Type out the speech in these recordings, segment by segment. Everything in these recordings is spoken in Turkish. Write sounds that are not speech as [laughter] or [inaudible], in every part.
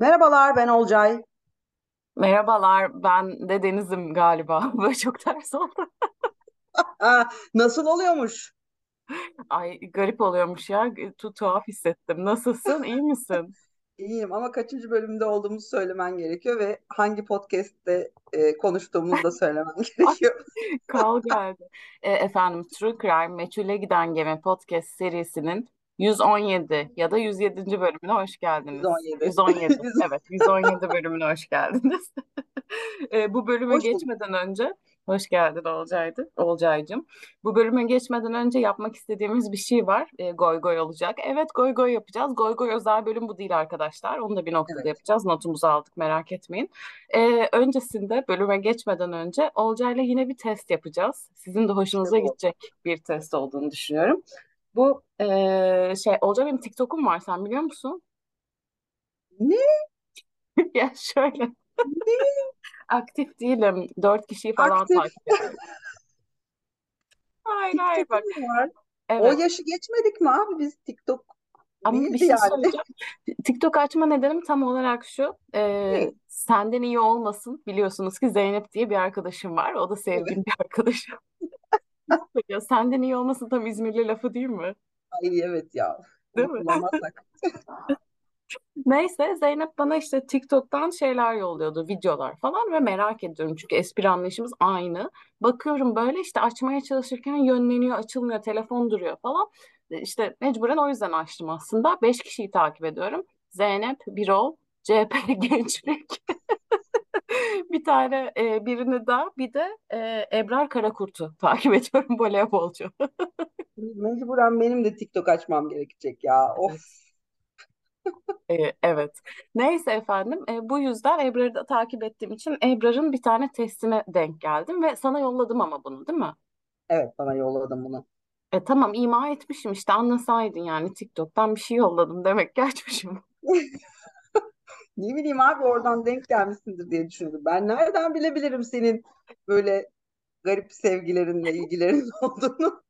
Merhabalar, ben Olcay. Merhabalar, ben de Deniz'im galiba. [laughs] Böyle çok ters oldu. Aa, [laughs] nasıl oluyormuş? Ay garip oluyormuş ya. Tu tuhaf hissettim. Nasılsın? İyi misin? [laughs] İyiyim ama kaçıncı bölümde olduğumuzu söylemen gerekiyor ve hangi podcast'te e, konuştuğumuzu da söylemen gerekiyor. kal geldi. E, efendim, True Crime Meçhule Giden Gemi podcast serisinin 117 ya da 107. bölümüne hoş geldiniz. 117. 117. [laughs] Evet, 117 bölümüne hoş geldiniz. [laughs] E, bu bölüme Hoş bulduk. geçmeden önce hoş geldin Olcay'dı, Olcay'cığım. Bu bölüme geçmeden önce yapmak istediğimiz bir şey var. E, goy goy olacak. Evet goy goy yapacağız. Goy goy özel bölüm bu değil arkadaşlar. Onu da bir noktada Evet, yapacağız. Notumuzu aldık merak etmeyin. E, öncesinde bölüme geçmeden önce Olcay'la yine bir test yapacağız. Sizin de hoşunuza bu. gidecek bir test olduğunu düşünüyorum. Bu e, şey Olcay benim TikTok'um var sen biliyor musun? Ne? [laughs] Ya şöyle Ne? [laughs] aktif değilim. Dört kişiyi falan Aktif takip ediyorum. [laughs] Hayır hayır bak. mu var? O Evet. yaşı geçmedik mi abi biz TikTok Ama bir değildi şey yani. söyleyeceğim. TikTok açma nedenim tam olarak şu. e, Ne? senden iyi olmasın. Biliyorsunuz ki Zeynep diye bir arkadaşım var. O da Evet. sevdiğim bir arkadaşım. Ya, senden iyi olmasın tam İzmirli lafı değil mi? Ay evet ya. Değil mi? kullanmazsak. [laughs] Neyse Zeynep bana işte TikTok'tan şeyler yolluyordu, videolar falan ve merak ediyorum çünkü espri anlayışımız aynı. Bakıyorum böyle işte açmaya çalışırken yönleniyor, açılmıyor, telefon duruyor falan. E, İşte mecburen o yüzden açtım aslında. Beş kişiyi takip ediyorum. Zeynep, Birol, CHP Gençlik, [laughs] [laughs] bir tane e, birini daha bir de e, Ebrar Karakurt'u [laughs] takip ediyorum voleybolcu. [laughs] Mecburen benim de TikTok açmam gerekecek ya. Of. Evet. E, evet. Neyse efendim. e, bu yüzden Ebrar'ı da takip ettiğim için Ebrar'ın bir tane testine denk geldim ve sana yolladım ama bunu, değil mi? Evet bana yolladım bunu. E, tamam ima etmişim işte anlasaydın yani TikTok'tan bir şey yolladım demek ki açmışım. Ne bileyim abi oradan denk gelmişsindir diye düşündüm. Ben nereden bilebilirim senin böyle garip sevgilerinle ilgilerin [laughs] olduğunu?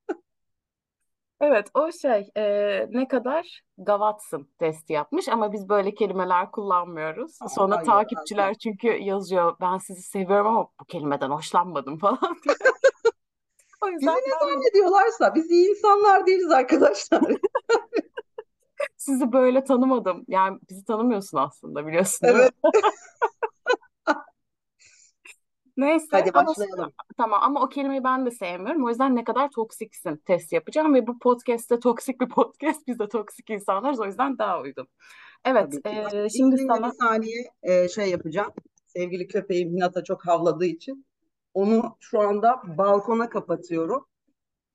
Evet o şey e, ne kadar gavatsın testi yapmış ama biz böyle kelimeler kullanmıyoruz. Aa, Sonra hayır takipçiler asla. çünkü yazıyor ben sizi seviyorum ama bu kelimeden hoşlanmadım [laughs] falan diye. [laughs] O Bizi yüzden ne ben zannediyorlarsa biz iyi insanlar değiliz arkadaşlar. Sizi böyle tanımadım. Yani bizi tanımıyorsun aslında biliyorsun değil mi? Evet. [laughs] Neyse Hadi ama başlayalım. tamam ama o kelimeyi ben de sevmiyorum. O yüzden ne kadar toksiksin test yapacağım ve bu podcast'te toksik bir podcast. Biz de toksik insanlarız o yüzden daha uygun. Evet, Tabii ki. Bak e, şimdi izninle bir sana saniye e, şey yapacağım. Sevgili köpeğim Hinata çok havladığı için onu şu anda balkona kapatıyorum.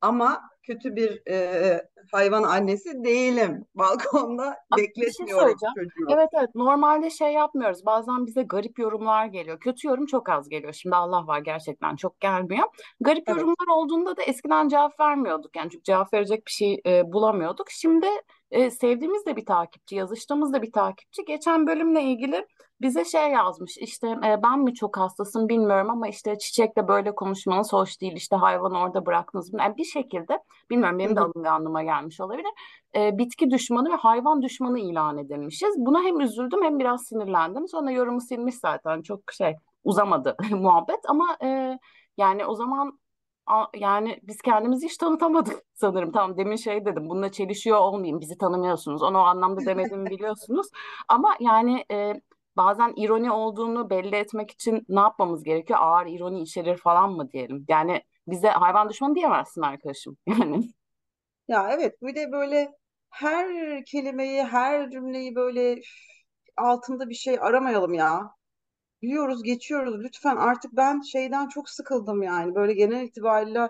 Ama kötü bir e, hayvan annesi değilim. Balkonda bir şey bekletmiyorum söyleyeceğim. çocuğu. Evet evet normalde şey yapmıyoruz. Bazen bize garip yorumlar geliyor. Kötü yorum çok az geliyor. Şimdi Allah var gerçekten çok gelmiyor. Garip Evet. yorumlar olduğunda da eskiden cevap vermiyorduk. Yani çünkü cevap verecek bir şey e, bulamıyorduk. Şimdi e, sevdiğimiz de bir takipçi, yazıştığımız da bir takipçi. Geçen bölümle ilgili bize şey yazmış. İşte e, ben mi çok hastasım bilmiyorum ama işte çiçekle böyle konuşmanız hoş değil. İşte hayvanı orada bıraktınız mı? Yani bir şekilde bilmiyorum benim de alınganlığıma gelmiş olabilir e, bitki düşmanı ve hayvan düşmanı ilan edilmişiz. Buna hem üzüldüm hem biraz sinirlendim. Sonra yorumu silmiş zaten çok şey uzamadı [laughs] muhabbet ama e, yani o zaman a- yani biz kendimizi hiç tanıtamadık [laughs] sanırım. Tamam demin şey dedim bununla çelişiyor olmayayım bizi tanımıyorsunuz. Onu o anlamda demediğimi [laughs] biliyorsunuz. Ama yani e, bazen ironi olduğunu belli etmek için ne yapmamız gerekiyor? Ağır ironi içerir falan mı diyelim? Yani bize hayvan düşmanı diyemezsin arkadaşım. [laughs] Yani Ya evet bir de böyle her kelimeyi, her cümleyi böyle altında bir şey aramayalım ya. Biliyoruz, geçiyoruz. Lütfen artık ben şeyden çok sıkıldım yani. Böyle genel itibariyle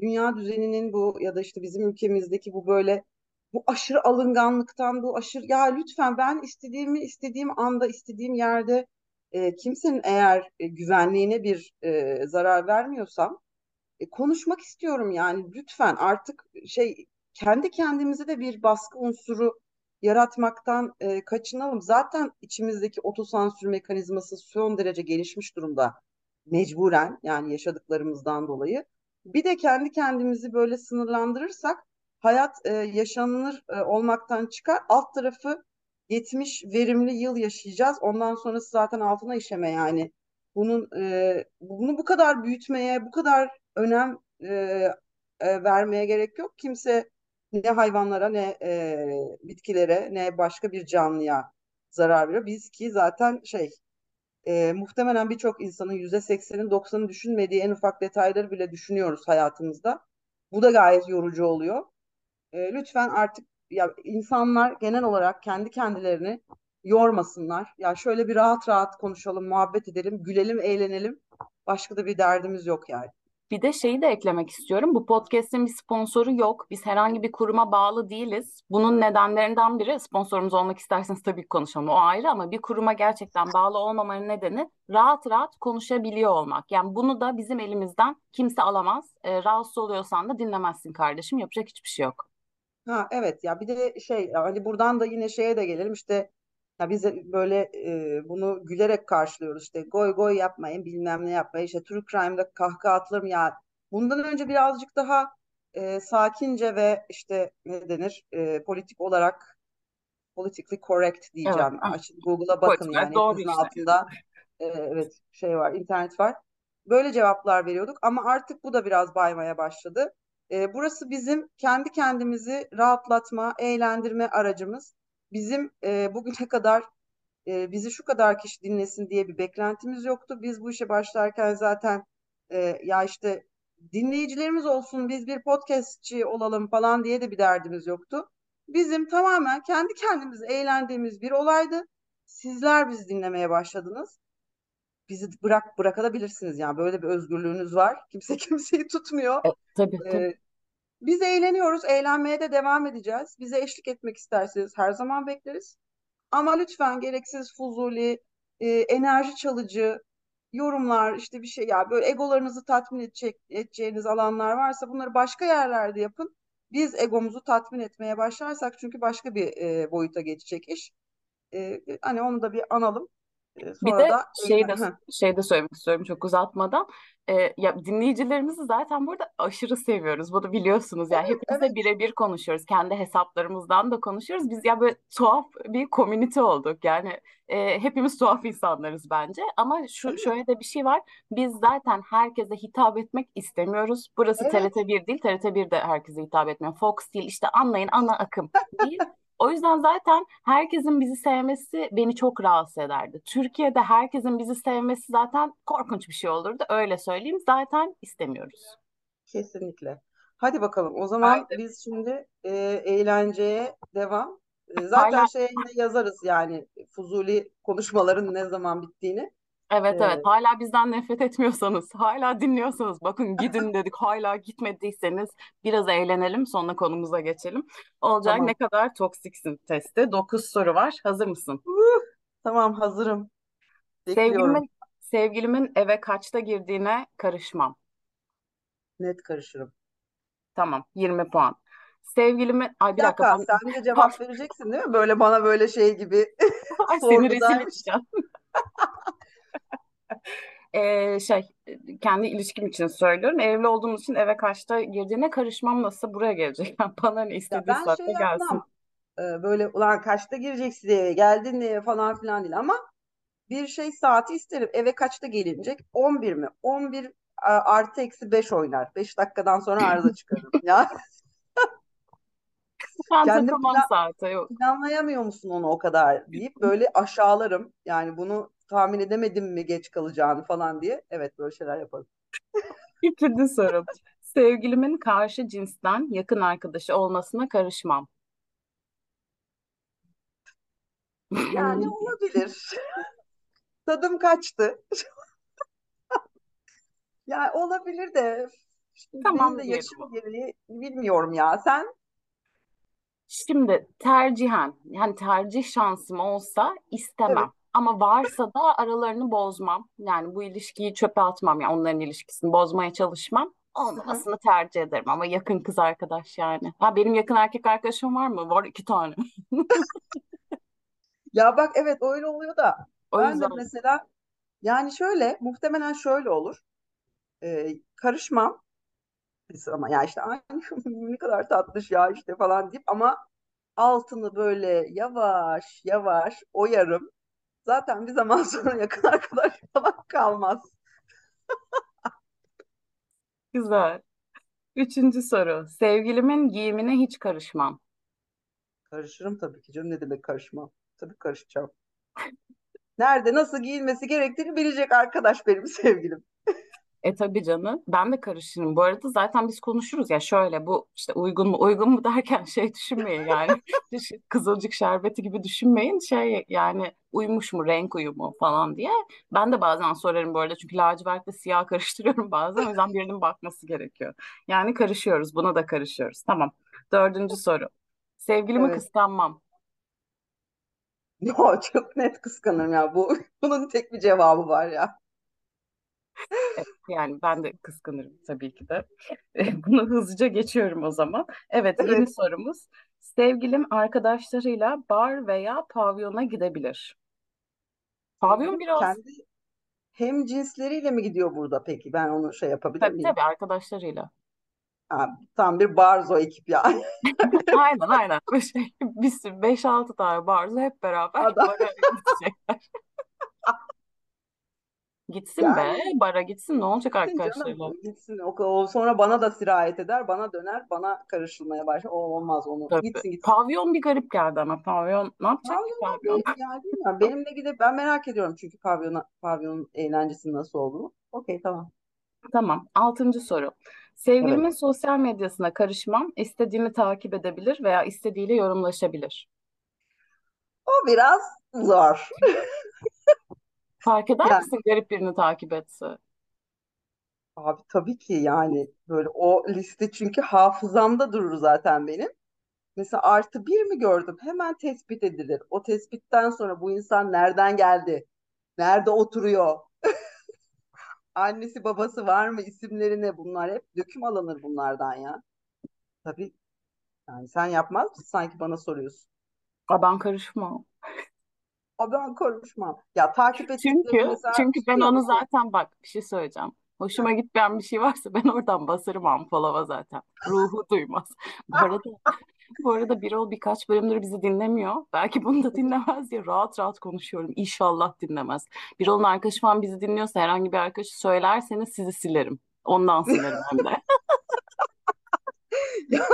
dünya düzeninin bu ya da işte bizim ülkemizdeki bu böyle bu aşırı alınganlıktan, bu aşırı ya lütfen ben istediğimi istediğim anda, istediğim yerde e, kimsenin eğer e, güvenliğine bir e, zarar vermiyorsam e, konuşmak istiyorum yani lütfen artık şey kendi kendimize de bir baskı unsuru yaratmaktan e, kaçınalım. Zaten içimizdeki otosansür mekanizması son derece gelişmiş durumda mecburen yani yaşadıklarımızdan dolayı. Bir de kendi kendimizi böyle sınırlandırırsak hayat e, yaşanılır e, olmaktan çıkar. Alt tarafı 70 verimli yıl yaşayacağız. Ondan sonrası zaten altına işeme yani. Bunun e, bunu bu kadar büyütmeye, bu kadar önem e, e, vermeye gerek yok. Kimse ne hayvanlara ne e, bitkilere ne başka bir canlıya zarar veriyor. Biz ki zaten şey e, muhtemelen birçok insanın yüzde seksenin doksanı düşünmediği en ufak detayları bile düşünüyoruz hayatımızda. Bu da gayet yorucu oluyor. E, lütfen artık ya insanlar genel olarak kendi kendilerini yormasınlar. Ya şöyle bir rahat rahat konuşalım, muhabbet edelim, gülelim, eğlenelim. Başka da bir derdimiz yok yani. Bir de şeyi de eklemek istiyorum. Bu podcast'in bir sponsoru yok. Biz herhangi bir kuruma bağlı değiliz. Bunun nedenlerinden biri sponsorumuz olmak isterseniz tabii ki konuşalım. O ayrı ama bir kuruma gerçekten bağlı olmamanın nedeni rahat rahat konuşabiliyor olmak. Yani bunu da bizim elimizden kimse alamaz. E, rahatsız oluyorsan da dinlemezsin kardeşim. Yapacak hiçbir şey yok. Ha evet. Ya bir de şey hani buradan da yine şeye de gelelim. İşte ya biz de böyle e, bunu gülerek karşılıyoruz. İşte goy goy yapmayın bilmem ne yapmayın. İşte true crime'da kahkaha atılır mı? Ya bundan önce birazcık daha e, sakince ve işte ne denir? E, politik olarak politically correct Evet. diyeceğim açın Google'a bakın. Politik yani doğru işte. altında e, evet şey var internet var. Böyle cevaplar veriyorduk ama artık bu da biraz baymaya başladı. E, burası bizim kendi kendimizi rahatlatma, eğlendirme aracımız. Bizim e, bugüne kadar e, bizi şu kadar kişi dinlesin diye bir beklentimiz yoktu. Biz bu işe başlarken zaten e, ya işte dinleyicilerimiz olsun, biz bir podcastçi olalım falan diye de bir derdimiz yoktu. Bizim tamamen kendi kendimizi eğlendiğimiz bir olaydı. Sizler bizi dinlemeye başladınız. Bizi bırak bırakabilirsiniz yani böyle bir özgürlüğünüz var. [laughs] Kimse kimseyi tutmuyor. E, tabii tabii. Ee, biz eğleniyoruz, eğlenmeye de devam edeceğiz. Bize eşlik etmek isterseniz her zaman bekleriz. Ama lütfen gereksiz fuzuli, e, enerji çalıcı yorumlar, işte bir şey ya böyle egolarınızı tatmin edecek, edeceğiniz alanlar varsa bunları başka yerlerde yapın. Biz egomuzu tatmin etmeye başlarsak çünkü başka bir e, boyuta geçecek iş. E, hani onu da bir analım. E, Bir sonra de da şey de şey de söylemek istiyorum çok uzatmadan. Ee, ya dinleyicilerimizi zaten burada aşırı seviyoruz. Bunu biliyorsunuz ya. Hepimizle Evet, birebir konuşuyoruz. Kendi hesaplarımızdan da konuşuyoruz. Biz ya böyle tuhaf bir komünite olduk. Yani e, hepimiz tuhaf insanlarız bence. Ama şu evet, şöyle de bir şey var. Biz zaten herkese hitap etmek istemiyoruz. Burası evet. TRT1 değil. TRT1 de herkese hitap etmiyor. Fox değil. İşte anlayın ana akım [laughs] değil. O yüzden zaten herkesin bizi sevmesi beni çok rahatsız ederdi. Türkiye'de herkesin bizi sevmesi zaten korkunç bir şey olurdu. Öyle söyleyeyim. Zaten istemiyoruz. Kesinlikle. Hadi bakalım. O zaman Haydi. biz şimdi e, eğlenceye devam. E, zaten Hala şey yazarız yani Fuzuli konuşmaların ne zaman bittiğini. Evet evet hala bizden nefret etmiyorsanız, hala dinliyorsanız bakın gidin dedik. Hala gitmediyseniz biraz eğlenelim sonra konumuza geçelim. Ne tamam. kadar toksiksin testi. 9 soru var. Hazır mısın? Uh, tamam hazırım. Bekliyorum. Sevgilimin sevgilimin eve kaçta girdiğine karışmam. Net karışırım. Tamam, 20 puan. Sevgilimin ay Bir bir dakika dakika ben sen de Pardon. cevap vereceksin değil mi? Böyle bana böyle şey gibi [laughs] Ay [laughs] seni rezil sorguda. edeceğim. [laughs] [laughs] Ee, şey kendi ilişkim için söylüyorum. Evli olduğum için eve kaçta girdiğine karışmam nasıl buraya gelecek. [laughs] Bana ne Ya istediği ben saatte şey gelsin. E, böyle ulan kaçta gireceksin eve geldin eve falan filan değil ama bir şey saati isterim. Eve kaçta gelinecek? 11 mi? 11 a- artı eksi 5 oynar. 5 dakikadan sonra arıza [laughs] çıkarırım. Ya takılmam plan, saate yok. planlayamıyor musun onu o kadar deyip böyle aşağılarım. Yani bunu tahmin edemedim mi geç kalacağını falan diye. Evet böyle şeyler yaparım. [laughs] İkinci sorum. Sevgilimin karşı cinsten yakın arkadaşı olmasına karışmam. Yani [laughs] olabilir. [laughs] Tadım kaçtı. Yani olabilir de şimdi benim Tamam de yaşım gereği bilmiyorum ya. Sen Şimdi tercihen yani tercih şansım olsa istemem. evet. Ama varsa da aralarını bozmam. Yani bu ilişkiyi çöpe atmam. Yani onların ilişkisini bozmaya çalışmam. Olmamasını tercih ederim ama yakın kız arkadaş yani. Ha benim yakın erkek arkadaşım var mı? Var iki tane. [laughs] Ya bak evet öyle oluyor da O ben de yüzden mesela yani şöyle muhtemelen şöyle olur. Ee, karışmam ama ya işte ay [laughs] ne kadar tatlış ya işte falan deyip ama Altını böyle yavaş yavaş oyarım. Zaten bir zaman sonra yakın arkadaş falan kalmaz. [laughs] Güzel. Üçüncü soru. Sevgilimin giyimine hiç karışmam. Karışırım tabii ki canım. Ne demek karışmam? Tabii karışacağım. Nerede nasıl giyilmesi gerektiğini bilecek arkadaş benim sevgilim. E tabii canım. Ben de karışırım. Bu arada zaten biz konuşuruz ya şöyle bu işte uygun mu uygun mu derken şey düşünmeyin yani [laughs] kızılcık şerbeti gibi düşünmeyin şey yani uymuş mu renk uyumu falan diye. Ben de bazen sorarım bu arada çünkü lacivertle siyah karıştırıyorum bazen o yüzden birinin bakması gerekiyor. Yani karışıyoruz buna da karışıyoruz. Tamam. Dördüncü soru. Sevgilimi Evet. kıskanmam. [laughs] Yo, çok net kıskanırım ya. Bu, bunun tek bir cevabı var ya. Yani ben de kıskanırım tabii ki de. [laughs] Bunu hızlıca geçiyorum o zaman. Evet, yeni Evet. sorumuz. Sevgilim arkadaşlarıyla bar veya pavyona gidebilir. Pavyon biraz kendi hem cinsleriyle mi gidiyor burada peki? Ben onu şey yapabilir tabii miyim? tabii arkadaşlarıyla. Ha, tam bir barzo ekip yani. [laughs] Aynen aynen. [laughs] Şey, sürü 5-6 tane barzo hep beraber Adam. gidecekler. Gitsin be, Yani bara gitsin ne olacak gitsin canım arkadaşlarıyla? gitsin. O, o sonra bana da sirayet eder. Bana döner. Bana karışılmaya başlar. O olmaz onu. Tabii. Gitsin gitsin. Pavyon bir garip geldi ama pavyon ne yapacak ki Pavyona pavyon? yani bilmiyorum. Benimle gidip ben merak ediyorum çünkü pavyona, pavyonun eğlencesi nasıl olduğunu. Okey tamam. Tamam. Altıncı soru. Evet. Sevgilimin sosyal medyasına karışmam, istediğimi takip edebilir veya istediğiyle yorumlaşabilir. O biraz zor. [laughs] Fark eder Yani misin garip birini takip etse? abi tabii ki yani böyle o liste çünkü hafızamda durur zaten benim. Mesela artı bir mi gördüm? Hemen tespit edilir. O tespitten sonra bu insan nereden geldi? Nerede oturuyor? [laughs] Annesi babası var mı? İsimleri ne? Bunlar hep döküm alınır bunlardan ya. Tabii yani sen yapmaz mısın? Sanki bana soruyorsun. Aa, ben karışmam. O ben konuşmam. Ya takip ettiklerini Çünkü mesela çünkü ben tutuyor onu zaten bak bir şey söyleyeceğim. Hoşuma gitmeyen bir şey varsa ben oradan basarım unfollow'a zaten. Ruhu [laughs] duymaz. Bu arada bu arada Birol birkaç bölümdür bizi dinlemiyor. Belki bunu da [laughs] dinlemez diye rahat rahat konuşuyorum. İnşallah dinlemez. Birol'un arkadaşı falan bizi dinliyorsa herhangi bir arkadaşı söylerseniz sizi silerim. Ondan silerim hem de. [laughs] Ya,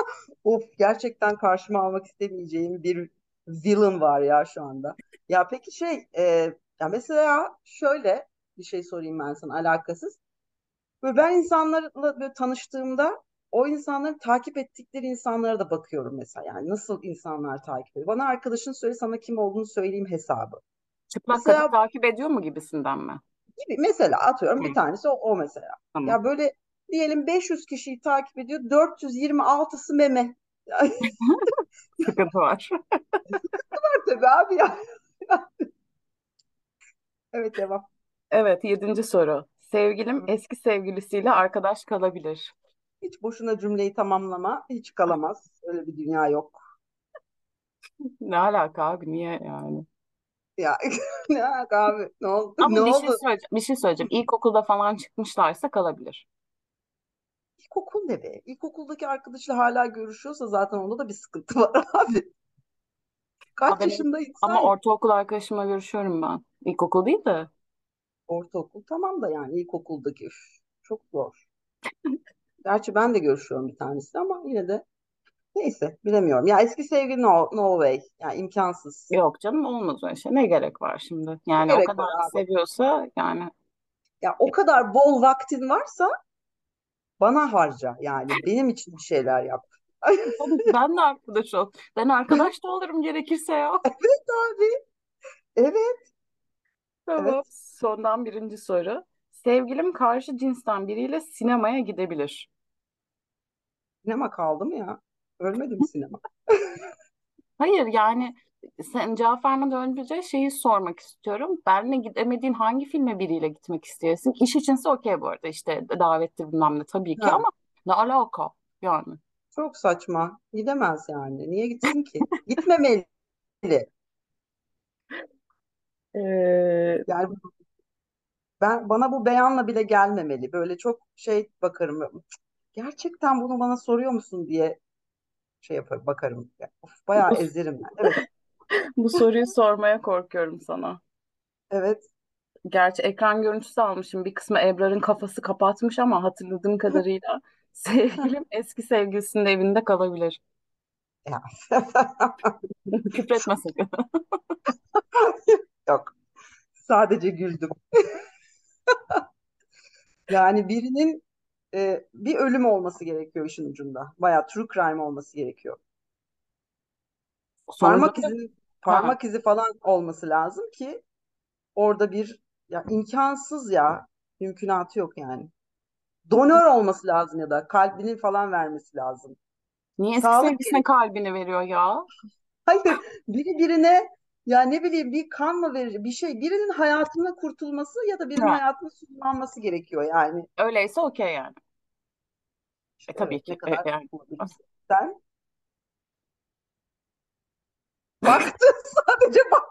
of gerçekten karşıma almak istemeyeceğim bir villain var ya şu anda. Ya peki şey e, ya mesela şöyle bir şey sorayım ben sana alakasız. Böyle ben insanlarla böyle tanıştığımda o insanların takip ettikleri insanlara da bakıyorum mesela. Yani nasıl insanlar takip ediyor. Bana arkadaşın söyle sana kim olduğunu söyleyeyim hesabı. Çıplak kadın Mesela takip ediyor mu gibisinden mi? gibi mesela atıyorum Hı, bir tanesi o, o mesela. tamam. Ya böyle diyelim 500 kişiyi takip ediyor. 426'sı meme. [laughs] Ya, Sıkıntı var. tabii abi ya. Evet devam. Evet, yedinci soru. Sevgilim eski sevgilisiyle arkadaş kalabilir. Hiç boşuna cümleyi tamamlama. Hiç kalamaz. Öyle bir dünya yok. [laughs] Ne alaka abi niye yani? Ya [laughs] ne alaka abi? Ne oldu? Ne Ama bir şey oldu? söyleyeceğim. Bir şey söyleyeceğim. İlkokulda falan çıkmışlarsa kalabilir. İlkokul ne be? İlkokuldaki arkadaşıyla hala görüşüyorsa zaten onda da bir sıkıntı var [laughs] abi. Ama Kaç ben yaşında ama insan? ortaokul arkadaşımla görüşüyorum ben. İlkokul değil de. Ortaokul tamam da yani ilkokuldaki üf, çok zor. [laughs] Gerçi ben de görüşüyorum bir tanesi ama yine de neyse bilemiyorum. Ya eski sevgili no, no way. Yani imkansız. Yok canım olmaz öyle şey. Ne gerek var şimdi? Ne Yani o gerek kadar var abi? seviyorsa yani Ya o kadar bol vaktin varsa bana harca. Yani benim için bir şeyler yap. ben de arkadaş ol. Ben arkadaş da olurum gerekirse ya. [laughs] Evet abi. Evet. Tamam. Evet. Sondan birinci soru. Sevgilim karşı cinsten biriyle sinemaya gidebilir. Sinema kaldı mı ya? Ölmedi mi sinema? [laughs] Hayır yani sen cevap vermeden önce şeyi sormak istiyorum. Benle gidemediğin hangi filme biriyle gitmek istiyorsun? İş içinse okey bu arada işte davetli bilmem ne tabii ki Ha, ama ne alaka yani. çok saçma. Gidemez yani. Niye gitsin ki? Gitmemeli. [laughs] Ee, Yani ben bana bu beyanla bile gelmemeli. Böyle çok şey bakarım. Gerçekten bunu bana soruyor musun diye şey yaparım, bakarım. Ya, Of, bayağı ezerim ben. Evet, [laughs] bu soruyu sormaya korkuyorum sana. evet. Gerçi ekran görüntüsü almışım. Bir kısmı Ebrar'ın kafası kapatmış ama hatırladığım [laughs] kadarıyla sevgilim eski sevgilisinin evinde kalabilir. Ya. [laughs] Küfretme sakın. Yok, sadece güldüm. Yani birinin e, bir ölüm olması gerekiyor işin ucunda. Bayağı true crime olması gerekiyor. Parmak izi, ha. parmak izi falan olması lazım ki orada bir ya imkansız ya mümkünatı yok yani. Donör olması lazım ya da kalbini falan vermesi lazım. Niye eski Sağlık sevgilisine kalbini veriyor ya? Hayır, biri birine ya ne bileyim bir kan mı verir bir şey birinin hayatına kurtulması ya da birinin Ha. hayatına sonlanması gerekiyor yani. Öyleyse okey yani. E İşte tabii evet ki. ne E, kadar yani. Sen baktın [laughs] sadece bak.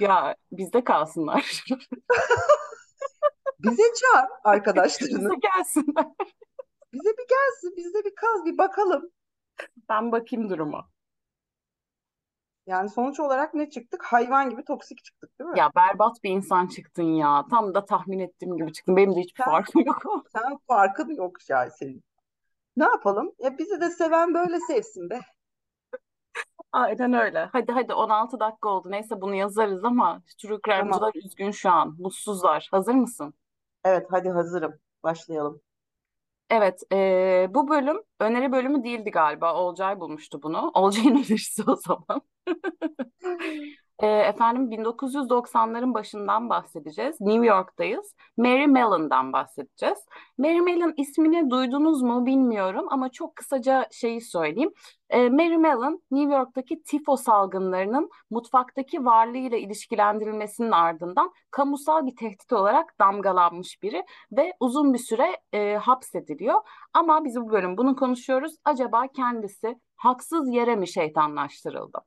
Ya bizde kalsınlar. [laughs] Bize çağır Bize arkadaşlarını. gelsinler. Bize bir gelsin, bizde bir kaz, bir bakalım. Ben bakayım duruma. Yani sonuç olarak ne çıktık? Hayvan gibi toksik çıktık, değil mi? Ya berbat bir insan çıktın ya. Tam da tahmin ettiğim gibi çıktın. Benim de hiçbir Sen, farkım yok. sen farkın yok ya senin. Ne yapalım? Ya bizi de seven böyle sevsin be. Aynen öyle. Hadi hadi 16 dakika oldu. Neyse bunu yazarız ama True Tamam. Crime'cılar üzgün şu an. Mutsuzlar. Hazır mısın? Evet, hadi hazırım. Başlayalım. Evet, eee, bu bölüm öneri bölümü değildi galiba. Olcay bulmuştu bunu. Olcay'ın önerisi o zaman. [laughs] Ee, efendim 1990'ların başından bahsedeceğiz. New York'tayız. Mary Mellon'dan bahsedeceğiz. Mary Mellon ismini duydunuz mu bilmiyorum ama çok kısaca şeyi söyleyeyim. Ee, Mary Mellon New York'taki tifo salgınlarının mutfaktaki varlığıyla ilişkilendirilmesinin ardından kamusal bir tehdit olarak damgalanmış biri ve uzun bir süre e, hapsediliyor. Ama biz bu bölüm bunu konuşuyoruz. Acaba kendisi haksız yere mi şeytanlaştırıldı?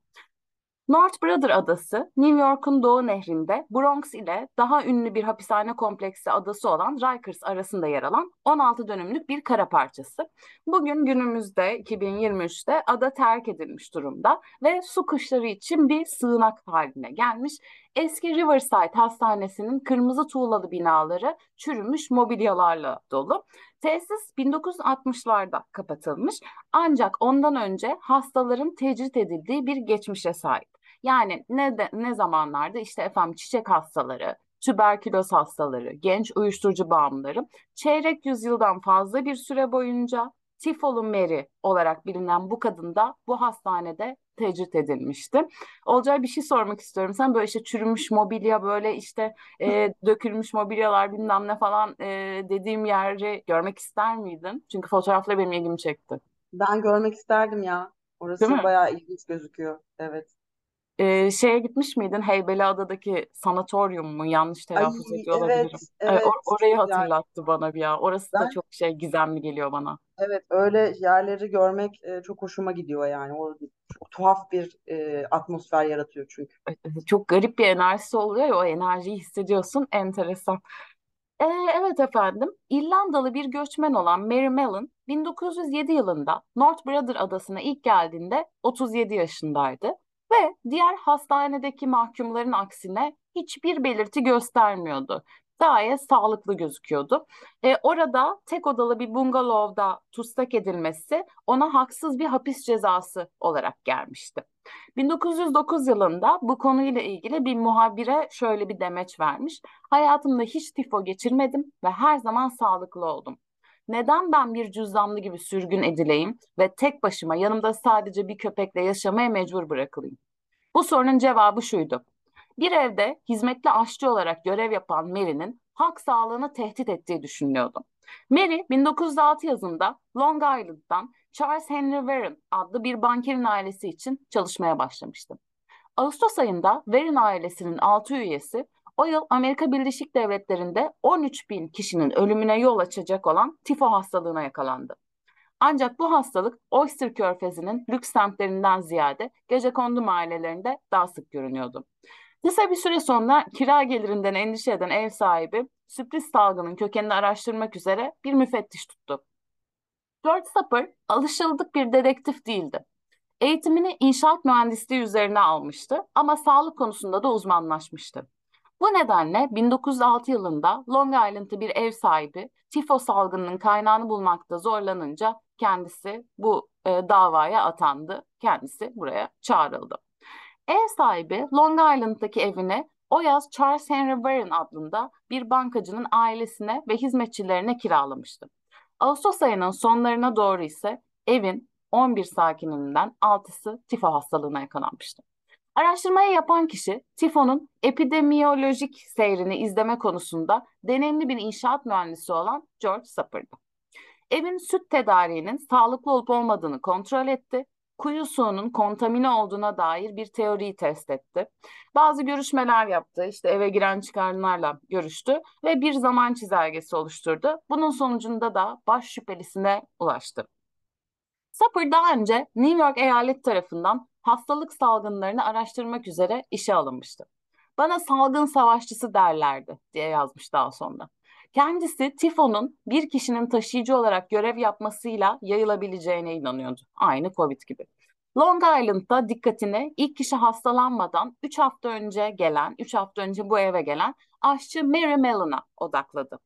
North Brother Adası, New York'un doğu nehrinde Bronx ile daha ünlü bir hapishane kompleksi adası olan Rikers arasında yer alan 16 dönümlük bir kara parçası. Bugün günümüzde 2023'te ada terk edilmiş durumda ve su kuşları için bir sığınak haline gelmiş. Eski Riverside Hastanesi'nin kırmızı tuğlalı binaları çürümüş mobilyalarla dolu. Tesis 1960'larda kapatılmış ancak ondan önce hastaların tecrit edildiği bir geçmişe sahip. Yani ne de, ne zamanlarda işte efendim çiçek hastaları, tüberküloz hastaları, genç uyuşturucu bağımlıları çeyrek yüzyıldan fazla bir süre boyunca Tifolu Mary olarak bilinen bu kadın da bu hastanede tecrit edilmişti. Olcay bir şey sormak istiyorum. Sen böyle işte çürümüş mobilya böyle işte e, [laughs] dökülmüş mobilyalar bilmem ne falan e, dediğim yeri görmek ister miydin? Çünkü fotoğrafla benim ilgimi çekti. Ben görmek isterdim ya. Değil Orası mi? bayağı ilginç gözüküyor. Evet. Ee, şeye gitmiş miydin? Heybeliada'daki sanatoryum mu? Yanlış Ay telaffuz ediyor evet, olabilirim. Evet, evet. or- orayı hatırlattı bana bir ya. Orası da Ben çok şey gizemli geliyor bana. evet öyle yerleri görmek e, çok hoşuma gidiyor yani. O çok tuhaf bir e, atmosfer yaratıyor çünkü. Çok garip bir enerjisi oluyor ya o enerjiyi hissediyorsun. Enteresan. Ee, evet efendim. İrlandalı bir göçmen olan Mary Mellon 1907 yılında North Brother adasına ilk geldiğinde 37 yaşındaydı ve diğer hastanedeki mahkumların aksine hiçbir belirti göstermiyordu. Gayet sağlıklı gözüküyordu. Ee, orada tek odalı bir bungalovda tutsak edilmesi ona haksız bir hapis cezası olarak gelmişti. 1909 yılında bu konuyla ilgili bir muhabire şöyle bir demeç vermiş. Hayatımda hiç tifo geçirmedim ve her zaman sağlıklı oldum. Neden ben bir cüzdanlı gibi sürgün edileyim ve tek başıma yanımda sadece bir köpekle yaşamaya mecbur bırakılayım? Bu sorunun cevabı şuydu. Bir evde hizmetli aşçı olarak görev yapan Mary'nin halk sağlığını tehdit ettiği düşünülüyordu. Mary 1906 yazında Long Island'dan Charles Henry Warren adlı bir bankerin ailesi için çalışmaya başlamıştı. Ağustos ayında Warren ailesinin 6 üyesi o yıl Amerika Birleşik Devletleri'nde 13 bin kişinin ölümüne yol açacak olan tifo hastalığına yakalandı. Ancak bu hastalık Oyster Körfezi'nin lüks semtlerinden ziyade gecekondu mahallelerinde daha sık görünüyordu. Kısa bir süre sonra kira gelirinden endişe eden ev sahibi sürpriz salgının kökenini araştırmak üzere bir müfettiş tuttu. George Sapper alışıldık bir dedektif değildi. Eğitimini inşaat mühendisliği üzerine almıştı ama sağlık konusunda da uzmanlaşmıştı. Bu nedenle 1906 yılında Long Island'ı bir ev sahibi tifo salgınının kaynağını bulmakta zorlanınca kendisi bu e, davaya atandı. Kendisi buraya çağrıldı. Ev sahibi Long Island'daki evini o yaz Charles Henry Warren adında bir bankacının ailesine ve hizmetçilerine kiralamıştı. Ağustos ayının sonlarına doğru ise evin 11 sakininden 6'sı tifo hastalığına yakalanmıştı. Araştırmayı yapan kişi tifonun epidemiyolojik seyrini izleme konusunda deneyimli bir inşaat mühendisi olan George Sapper'dı. Evin süt tedariğinin sağlıklı olup olmadığını kontrol etti. Kuyu suyunun kontamine olduğuna dair bir teoriyi test etti. Bazı görüşmeler yaptı. İşte eve giren çıkarlarla görüştü ve bir zaman çizelgesi oluşturdu. Bunun sonucunda da baş şüphelisine ulaştı. Sapper daha önce New York eyalet tarafından hastalık salgınlarını araştırmak üzere işe alınmıştı. Bana salgın savaşçısı derlerdi diye yazmış daha sonra. Kendisi tifonun bir kişinin taşıyıcı olarak görev yapmasıyla yayılabileceğine inanıyordu. Aynı Covid gibi. Long Island'da dikkatini ilk kişi hastalanmadan 3 hafta önce gelen, 3 hafta önce bu eve gelen aşçı Mary Mellon'a odakladı.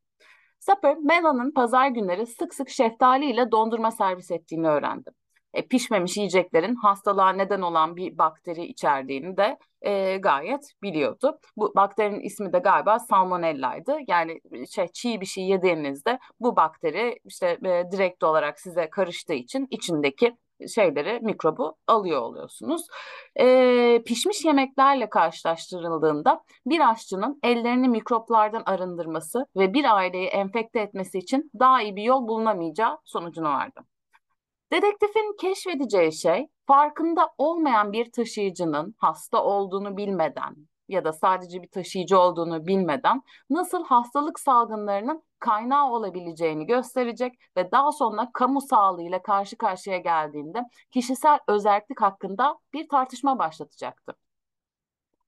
Sapper, Mellon'ın pazar günleri sık sık şeftali ile dondurma servis ettiğini öğrendi e, pişmemiş yiyeceklerin hastalığa neden olan bir bakteri içerdiğini de e, gayet biliyordu. Bu bakterinin ismi de galiba salmonella'ydı. Yani şey, çiğ bir şey yediğinizde bu bakteri işte e, direkt olarak size karıştığı için içindeki şeyleri, mikrobu alıyor oluyorsunuz. E, pişmiş yemeklerle karşılaştırıldığında bir aşçının ellerini mikroplardan arındırması ve bir aileyi enfekte etmesi için daha iyi bir yol bulunamayacağı sonucunu verdi. Dedektifin keşfedeceği şey farkında olmayan bir taşıyıcının hasta olduğunu bilmeden ya da sadece bir taşıyıcı olduğunu bilmeden nasıl hastalık salgınlarının kaynağı olabileceğini gösterecek ve daha sonra kamu sağlığıyla karşı karşıya geldiğinde kişisel özellik hakkında bir tartışma başlatacaktı.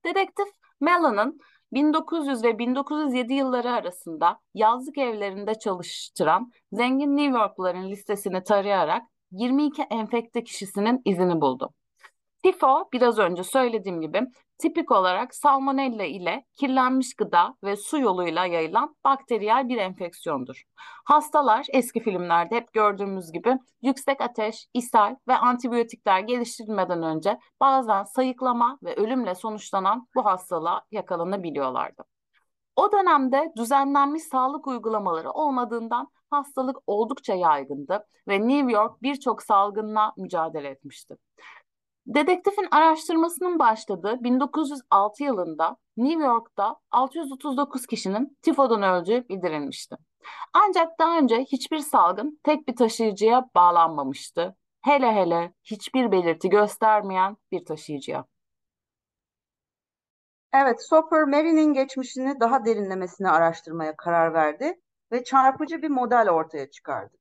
Dedektif Mellon'ın 1900 ve 1907 yılları arasında yazlık evlerinde çalıştıran zengin New Yorkluların listesini tarayarak 22 enfekte kişisinin izini buldu. Tifo biraz önce söylediğim gibi tipik olarak salmonella ile kirlenmiş gıda ve su yoluyla yayılan bakteriyel bir enfeksiyondur. Hastalar eski filmlerde hep gördüğümüz gibi yüksek ateş, ishal ve antibiyotikler geliştirilmeden önce bazen sayıklama ve ölümle sonuçlanan bu hastalığa yakalanabiliyorlardı. O dönemde düzenlenmiş sağlık uygulamaları olmadığından hastalık oldukça yaygındı ve New York birçok salgınla mücadele etmişti. Dedektifin araştırmasının başladığı 1906 yılında New York'ta 639 kişinin tifodan öldüğü bildirilmişti. Ancak daha önce hiçbir salgın tek bir taşıyıcıya bağlanmamıştı. Hele hele hiçbir belirti göstermeyen bir taşıyıcıya. Evet, Soper Mary'nin geçmişini daha derinlemesine araştırmaya karar verdi ve çarpıcı bir model ortaya çıkardı.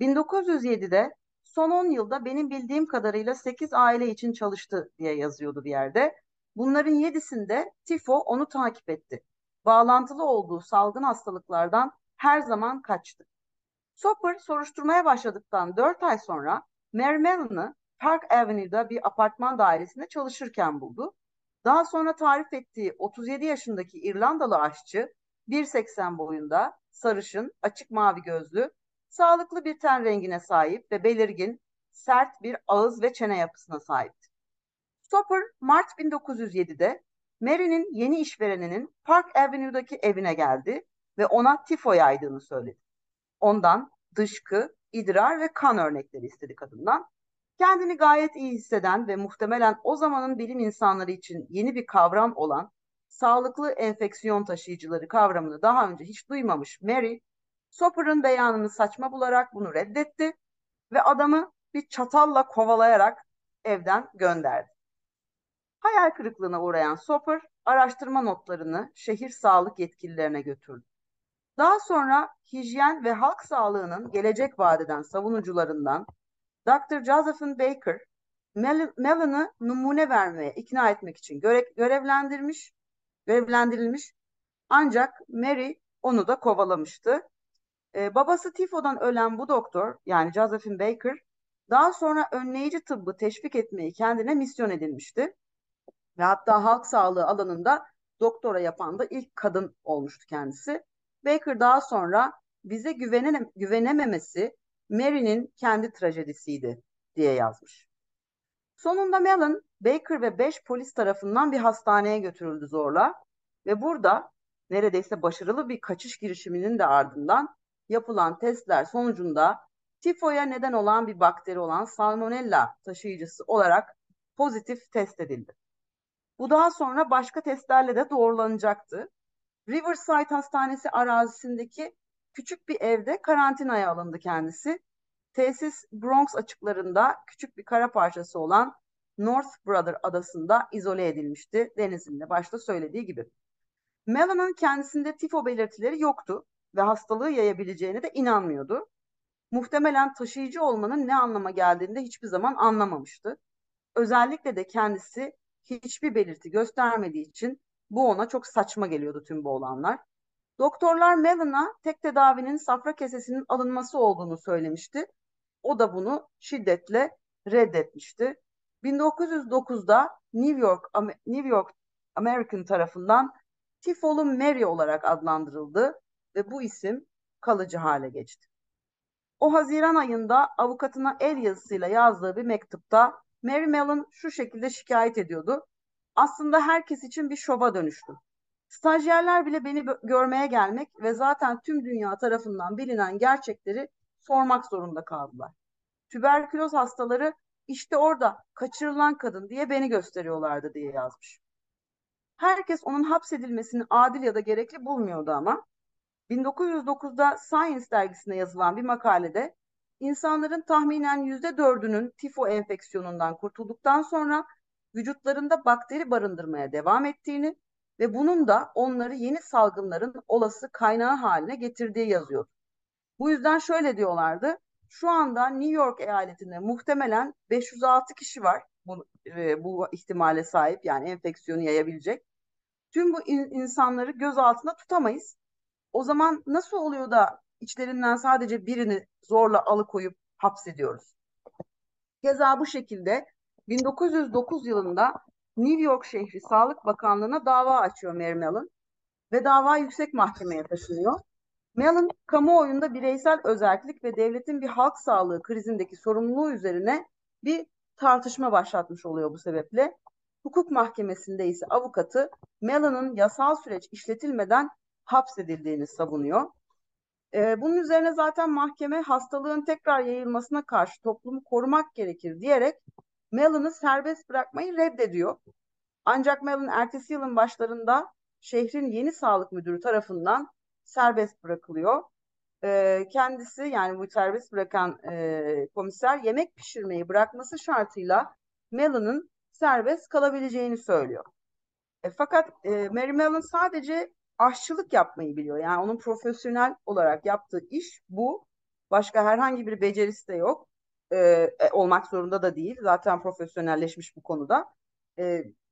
1907'de son 10 yılda benim bildiğim kadarıyla 8 aile için çalıştı diye yazıyordu bir yerde. Bunların 7'sinde tifo onu takip etti. Bağlantılı olduğu salgın hastalıklardan her zaman kaçtı. Soper soruşturmaya başladıktan 4 ay sonra Mary Mellon'ı Park Avenue'da bir apartman dairesinde çalışırken buldu. Daha sonra tarif ettiği 37 yaşındaki İrlandalı aşçı 1.80 boyunda, sarışın, açık mavi gözlü, sağlıklı bir ten rengine sahip ve belirgin, sert bir ağız ve çene yapısına sahipti. Stopper, Mart 1907'de Mary'nin yeni işvereninin Park Avenue'daki evine geldi ve ona tifo yaydığını söyledi. Ondan dışkı, idrar ve kan örnekleri istedi kadından. Kendini gayet iyi hisseden ve muhtemelen o zamanın bilim insanları için yeni bir kavram olan sağlıklı enfeksiyon taşıyıcıları kavramını daha önce hiç duymamış Mary, Soper'ın beyanını saçma bularak bunu reddetti ve adamı bir çatalla kovalayarak evden gönderdi. Hayal kırıklığına uğrayan Soper, araştırma notlarını şehir sağlık yetkililerine götürdü. Daha sonra hijyen ve halk sağlığının gelecek vadeden savunucularından Dr. Josephine Baker, Mellon'ı numune vermeye ikna etmek için göre görevlendirmiş görevlendirilmiş. Ancak Mary onu da kovalamıştı. E, babası tifodan ölen bu doktor yani Josephine Baker daha sonra önleyici tıbbı teşvik etmeyi kendine misyon edinmişti. Ve hatta halk sağlığı alanında doktora yapan da ilk kadın olmuştu kendisi. Baker daha sonra bize güvene, güvenememesi Mary'nin kendi trajedisiydi diye yazmış. Sonunda Mellon, Baker ve beş polis tarafından bir hastaneye götürüldü zorla ve burada neredeyse başarılı bir kaçış girişiminin de ardından yapılan testler sonucunda tifoya neden olan bir bakteri olan salmonella taşıyıcısı olarak pozitif test edildi. Bu daha sonra başka testlerle de doğrulanacaktı. Riverside Hastanesi arazisindeki küçük bir evde karantinaya alındı kendisi. Tesis Bronx açıklarında küçük bir kara parçası olan North Brother adasında izole edilmişti denizin de başta söylediği gibi. Mellon'un kendisinde tifo belirtileri yoktu ve hastalığı yayabileceğine de inanmıyordu. Muhtemelen taşıyıcı olmanın ne anlama geldiğini de hiçbir zaman anlamamıştı. Özellikle de kendisi hiçbir belirti göstermediği için bu ona çok saçma geliyordu tüm bu olanlar. Doktorlar Mellon'a tek tedavinin safra kesesinin alınması olduğunu söylemişti. O da bunu şiddetle reddetmişti. 1909'da New York New York American tarafından Tifolu Mary olarak adlandırıldı ve bu isim kalıcı hale geçti. O Haziran ayında avukatına el yazısıyla yazdığı bir mektupta Mary Mellon şu şekilde şikayet ediyordu. Aslında herkes için bir şova dönüştüm. Stajyerler bile beni görmeye gelmek ve zaten tüm dünya tarafından bilinen gerçekleri sormak zorunda kaldılar. Tüberküloz hastaları işte orada kaçırılan kadın diye beni gösteriyorlardı diye yazmış. Herkes onun hapsedilmesini adil ya da gerekli bulmuyordu ama 1909'da Science dergisine yazılan bir makalede insanların tahminen yüzde dördünün tifo enfeksiyonundan kurtulduktan sonra vücutlarında bakteri barındırmaya devam ettiğini ve bunun da onları yeni salgınların olası kaynağı haline getirdiği yazıyor. Bu yüzden şöyle diyorlardı. Şu anda New York eyaletinde muhtemelen 506 kişi var bu, e, bu ihtimale sahip yani enfeksiyonu yayabilecek. Tüm bu in- insanları göz altında tutamayız. O zaman nasıl oluyor da içlerinden sadece birini zorla alıkoyup hapsediyoruz? Keza bu şekilde 1909 yılında New York şehri Sağlık Bakanlığı'na dava açıyor Mary Mellon ve dava yüksek mahkemeye taşınıyor. Mellon kamuoyunda bireysel özellik ve devletin bir halk sağlığı krizindeki sorumluluğu üzerine bir tartışma başlatmış oluyor bu sebeple. Hukuk mahkemesinde ise avukatı Mellon'un yasal süreç işletilmeden hapsedildiğini savunuyor. Ee, bunun üzerine zaten mahkeme hastalığın tekrar yayılmasına karşı toplumu korumak gerekir diyerek Mellon'u serbest bırakmayı reddediyor. Ancak Mellon ertesi yılın başlarında şehrin yeni sağlık müdürü tarafından serbest bırakılıyor. E, kendisi yani bu serbest bırakan e, komiser yemek pişirmeyi bırakması şartıyla Mellon'ın serbest kalabileceğini söylüyor. E, fakat e, Mary Mellon sadece aşçılık yapmayı biliyor. Yani onun profesyonel olarak yaptığı iş bu. Başka herhangi bir becerisi de yok. E, e, olmak zorunda da değil. Zaten profesyonelleşmiş bu konuda. E,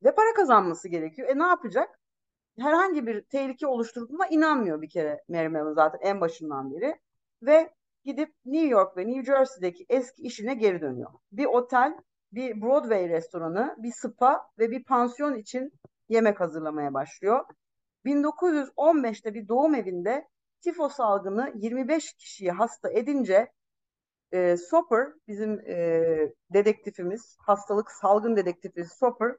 ve para kazanması gerekiyor. E ne yapacak? Herhangi bir tehlike oluşturduğuna inanmıyor bir kere Mary zaten en başından beri. Ve gidip New York ve New Jersey'deki eski işine geri dönüyor. Bir otel, bir Broadway restoranı, bir spa ve bir pansiyon için yemek hazırlamaya başlıyor. 1915'te bir doğum evinde tifo salgını 25 kişiyi hasta edince e, Soper bizim e, dedektifimiz, hastalık salgın dedektifi Soper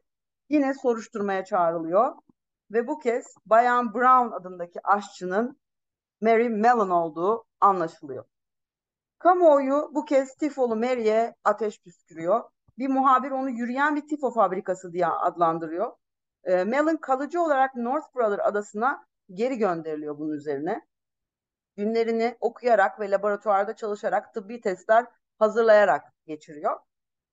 yine soruşturmaya çağrılıyor ve bu kez Bayan Brown adındaki aşçının Mary Mellon olduğu anlaşılıyor. Kamuoyu bu kez tifolu Mary'e ateş püskürüyor. Bir muhabir onu yürüyen bir tifo fabrikası diye adlandırıyor. E, Mellon kalıcı olarak North Brother adasına geri gönderiliyor bunun üzerine. Günlerini okuyarak ve laboratuvarda çalışarak tıbbi testler hazırlayarak geçiriyor.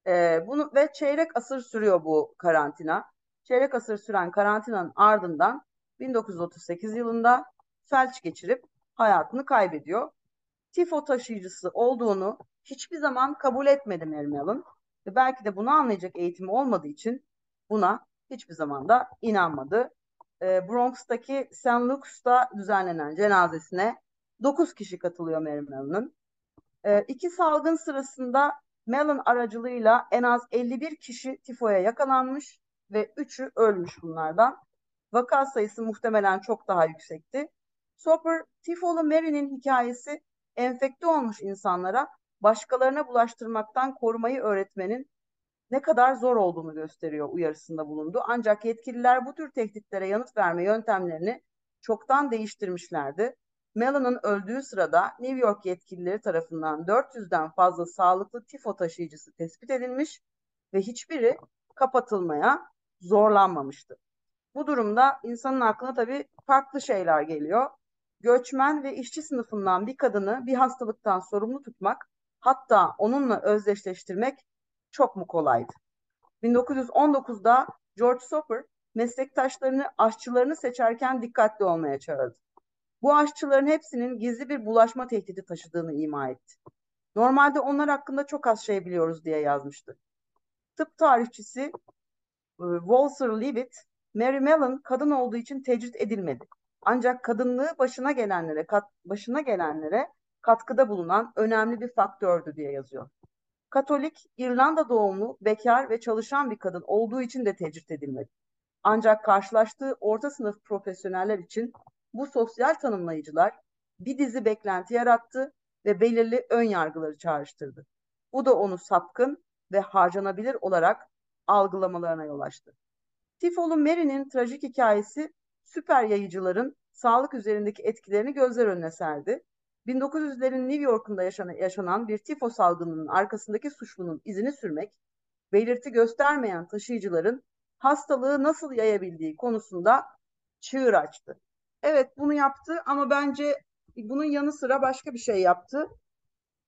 E, bunu ve çeyrek asır sürüyor bu karantina çeyrek asır süren karantinanın ardından 1938 yılında felç geçirip hayatını kaybediyor. Tifo taşıyıcısı olduğunu hiçbir zaman kabul etmedi Mary Ve belki de bunu anlayacak eğitimi olmadığı için buna hiçbir zaman da inanmadı. Ee, Bronx'taki St. Luke's'ta düzenlenen cenazesine 9 kişi katılıyor Mary Mellon'ın. E, iki salgın sırasında Mellon aracılığıyla en az 51 kişi tifoya yakalanmış ve 3'ü ölmüş bunlardan. Vaka sayısı muhtemelen çok daha yüksekti. Soper, tifolu Mary'nin hikayesi enfekte olmuş insanlara başkalarına bulaştırmaktan korumayı öğretmenin ne kadar zor olduğunu gösteriyor uyarısında bulundu. Ancak yetkililer bu tür tehditlere yanıt verme yöntemlerini çoktan değiştirmişlerdi. Mellon'un öldüğü sırada New York yetkilileri tarafından 400'den fazla sağlıklı tifo taşıyıcısı tespit edilmiş ve hiçbiri kapatılmaya zorlanmamıştı. Bu durumda insanın aklına tabii farklı şeyler geliyor. Göçmen ve işçi sınıfından bir kadını bir hastalıktan sorumlu tutmak, hatta onunla özdeşleştirmek çok mu kolaydı? 1919'da George Soper meslektaşlarını, aşçılarını seçerken dikkatli olmaya çağırdı. Bu aşçıların hepsinin gizli bir bulaşma tehdidi taşıdığını ima etti. Normalde onlar hakkında çok az şey biliyoruz diye yazmıştı. Tıp tarihçisi Walter Leavitt, Mary Mellon kadın olduğu için tecrit edilmedi. Ancak kadınlığı başına gelenlere kat, başına gelenlere katkıda bulunan önemli bir faktördü diye yazıyor. Katolik, İrlanda doğumlu, bekar ve çalışan bir kadın olduğu için de tecrit edilmedi. Ancak karşılaştığı orta sınıf profesyoneller için bu sosyal tanımlayıcılar bir dizi beklenti yarattı ve belirli ön yargıları çağrıştırdı. Bu da onu sapkın ve harcanabilir olarak algılamalarına yol açtı. Tifolu Mary'nin trajik hikayesi süper yayıcıların sağlık üzerindeki etkilerini gözler önüne serdi. 1900'lerin New York'unda yaşanan, yaşanan bir tifo salgınının arkasındaki suçlunun izini sürmek, belirti göstermeyen taşıyıcıların hastalığı nasıl yayabildiği konusunda çığır açtı. Evet bunu yaptı ama bence bunun yanı sıra başka bir şey yaptı.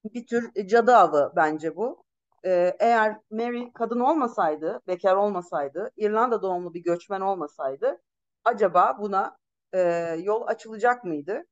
Bir tür cadı avı bence bu. Ee, eğer Mary kadın olmasaydı, bekar olmasaydı, İrlanda doğumlu bir göçmen olmasaydı acaba buna e, yol açılacak mıydı?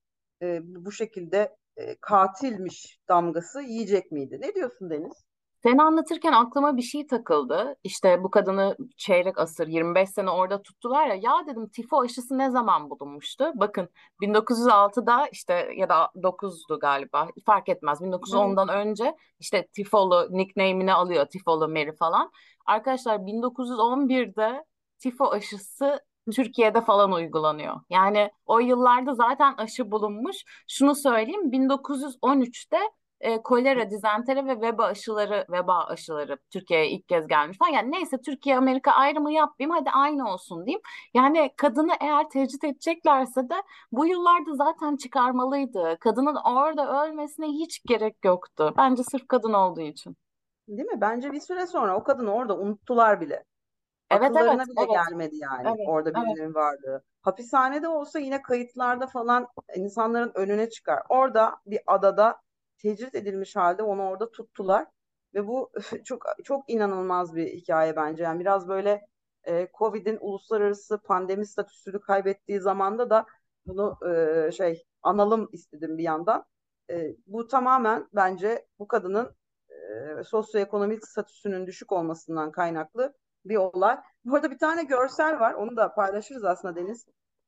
E, bu şekilde e, katilmiş damgası yiyecek miydi? Ne diyorsun Deniz? Sen anlatırken aklıma bir şey takıldı. İşte bu kadını çeyrek asır 25 sene orada tuttular ya. Ya dedim tifo aşısı ne zaman bulunmuştu? Bakın 1906'da işte ya da 9'du galiba fark etmez. 1910'dan önce işte tifolu nickname'ini alıyor tifolu Mary falan. Arkadaşlar 1911'de tifo aşısı Türkiye'de falan uygulanıyor. Yani o yıllarda zaten aşı bulunmuş. Şunu söyleyeyim 1913'te e, kolera, dizenteri ve veba aşıları, veba aşıları Türkiye'ye ilk kez gelmiş falan. Yani neyse Türkiye Amerika ayrımı yapmayayım hadi aynı olsun diyeyim. Yani kadını eğer tecrit edeceklerse de bu yıllarda zaten çıkarmalıydı. Kadının orada ölmesine hiç gerek yoktu. Bence sırf kadın olduğu için. Değil mi? Bence bir süre sonra o kadını orada unuttular bile. Evet evet Akıllarına bile evet gelmedi yani evet orada evet. birilerinin varlığı. Hapishanede olsa yine kayıtlarda falan insanların önüne çıkar. Orada bir adada tecrit edilmiş halde onu orada tuttular ve bu [laughs] çok çok inanılmaz bir hikaye bence. Yani biraz böyle e, Covid'in uluslararası pandemi statüsünü kaybettiği zamanda da bunu e, şey analım istedim bir yandan. E, bu tamamen bence bu kadının e, sosyoekonomik statüsünün düşük olmasından kaynaklı bir olay. Bu arada bir tane görsel var. Onu da paylaşırız aslında Deniz.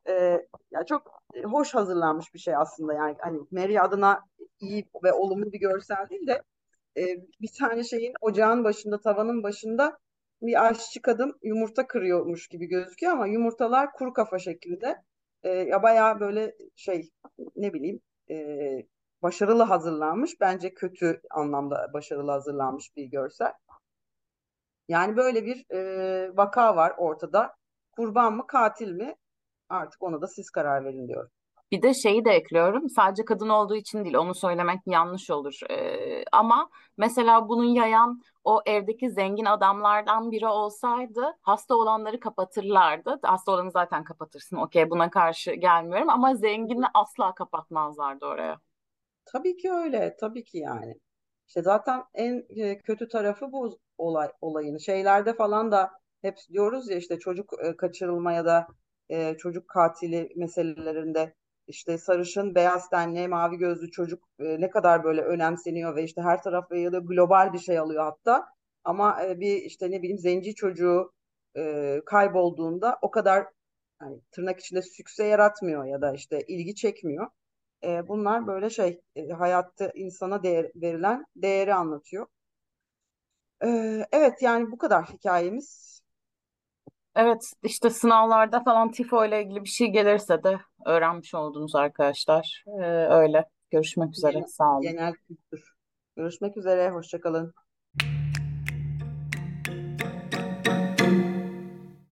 Ee, ya çok hoş hazırlanmış bir şey aslında yani hani Mary adına iyi ve olumlu bir görsel değil de e, bir tane şeyin ocağın başında tavanın başında bir aşçı kadın yumurta kırıyormuş gibi gözüküyor ama yumurtalar kuru kafa şeklinde e, ya bayağı böyle şey ne bileyim e, başarılı hazırlanmış bence kötü anlamda başarılı hazırlanmış bir görsel. Yani böyle bir e, vaka var ortada. Kurban mı katil mi? Artık ona da siz karar verin diyorum. Bir de şeyi de ekliyorum. Sadece kadın olduğu için değil, onu söylemek yanlış olur. Ee, ama mesela bunun yayan o evdeki zengin adamlardan biri olsaydı hasta olanları kapatırlardı. Hasta olanı zaten kapatırsın. Okey, buna karşı gelmiyorum ama zengini asla kapatmazlardı oraya. Tabii ki öyle, tabii ki yani. İşte zaten en e, kötü tarafı bu olay olayın. Şeylerde falan da hep diyoruz ya işte çocuk e, kaçırılma ya da e, çocuk katili meselelerinde işte sarışın, beyaz tenli, mavi gözlü çocuk e, ne kadar böyle önemseniyor ve işte her taraf yayılıyor, global bir şey alıyor hatta. Ama e, bir işte ne bileyim zenci çocuğu e, kaybolduğunda o kadar yani tırnak içinde sükse yaratmıyor ya da işte ilgi çekmiyor. E, bunlar böyle şey e, hayatta insana değer, verilen değeri anlatıyor. E, evet yani bu kadar hikayemiz. Evet işte sınavlarda falan tifo ile ilgili bir şey gelirse de öğrenmiş oldunuz arkadaşlar. Ee, öyle. Görüşmek üzere. Sağ olun. genel kültür. Görüşmek üzere, hoşça kalın.